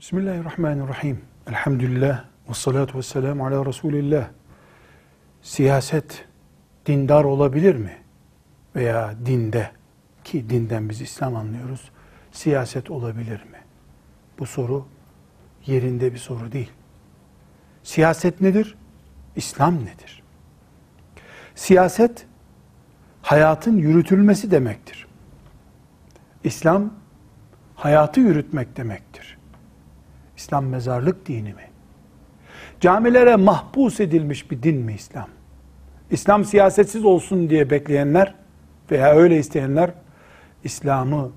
Bismillahirrahmanirrahim. Elhamdülillah ve salatu ve selamu ala Resulillah. Siyaset dindar olabilir mi? Veya dinde ki dinden biz İslam anlıyoruz. Siyaset olabilir mi? Bu soru yerinde bir soru değil. Siyaset nedir? İslam nedir? Siyaset hayatın yürütülmesi demektir. İslam hayatı yürütmek demektir. İslam mezarlık dini mi? Camilere mahpus edilmiş bir din mi İslam? İslam siyasetsiz olsun diye bekleyenler veya öyle isteyenler İslam'ı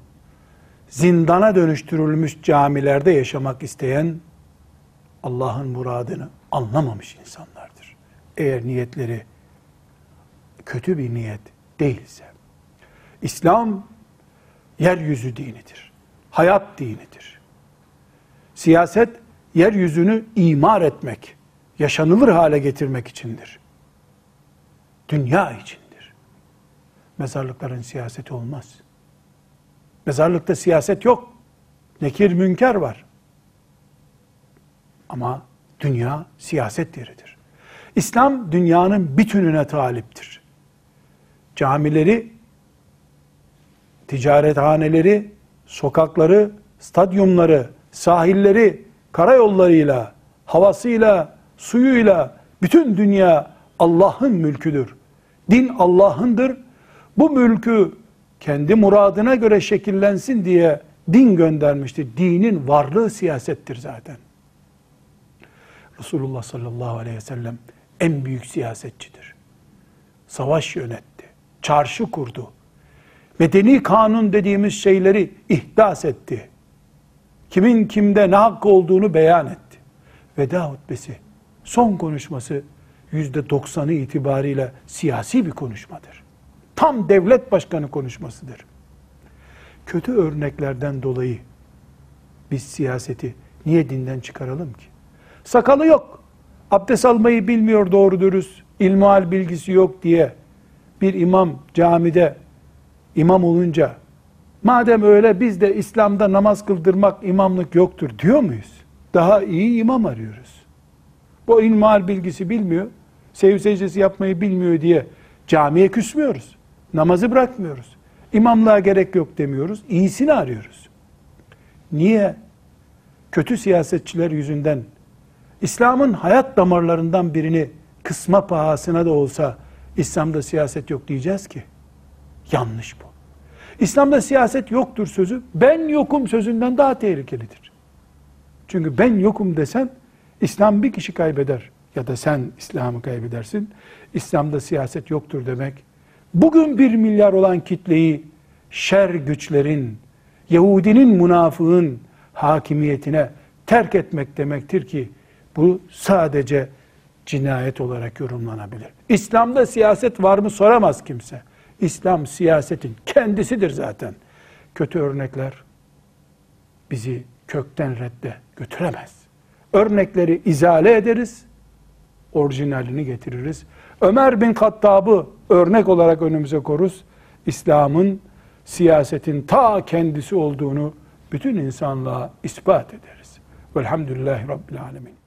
zindana dönüştürülmüş camilerde yaşamak isteyen Allah'ın muradını anlamamış insanlardır. Eğer niyetleri kötü bir niyet değilse. İslam yeryüzü dinidir. Hayat dinidir. Siyaset yeryüzünü imar etmek, yaşanılır hale getirmek içindir. Dünya içindir. Mezarlıkların siyaseti olmaz. Mezarlıkta siyaset yok. Nekir münker var. Ama dünya siyaset yeridir. İslam dünyanın bütününe taliptir. Camileri, ticarethaneleri, sokakları, stadyumları, sahilleri, karayollarıyla, havasıyla, suyuyla bütün dünya Allah'ın mülküdür. Din Allah'ındır. Bu mülkü kendi muradına göre şekillensin diye din göndermiştir. Dinin varlığı siyasettir zaten. Resulullah sallallahu aleyhi ve sellem en büyük siyasetçidir. Savaş yönetti, çarşı kurdu. Medeni kanun dediğimiz şeyleri ihdas etti. Kimin kimde ne hakkı olduğunu beyan etti. Veda hutbesi, son konuşması yüzde doksanı itibariyle siyasi bir konuşmadır. Tam devlet başkanı konuşmasıdır. Kötü örneklerden dolayı biz siyaseti niye dinden çıkaralım ki? Sakalı yok. Abdest almayı bilmiyor doğru dürüst. İlmihal bilgisi yok diye bir imam camide imam olunca madem öyle biz de İslam'da namaz kıldırmak imamlık yoktur diyor muyuz? Daha iyi imam arıyoruz. Bu ilmihal bilgisi bilmiyor. Sev secdesi yapmayı bilmiyor diye camiye küsmüyoruz. Namazı bırakmıyoruz. İmamlığa gerek yok demiyoruz. İyisini arıyoruz. Niye? Kötü siyasetçiler yüzünden İslam'ın hayat damarlarından birini kısma pahasına da olsa İslam'da siyaset yok diyeceğiz ki. Yanlış bu. İslam'da siyaset yoktur sözü ben yokum sözünden daha tehlikelidir. Çünkü ben yokum desen İslam bir kişi kaybeder ya da sen İslam'ı kaybedersin. İslam'da siyaset yoktur demek. Bugün bir milyar olan kitleyi şer güçlerin, Yahudinin münafığın hakimiyetine terk etmek demektir ki bu sadece cinayet olarak yorumlanabilir. İslam'da siyaset var mı soramaz kimse. İslam siyasetin kendisidir zaten. Kötü örnekler bizi kökten redde götüremez. Örnekleri izale ederiz, orijinalini getiririz. Ömer bin Kattab'ı örnek olarak önümüze koruz. İslam'ın siyasetin ta kendisi olduğunu bütün insanlığa ispat ederiz. Velhamdülillahi Rabbil Alemin.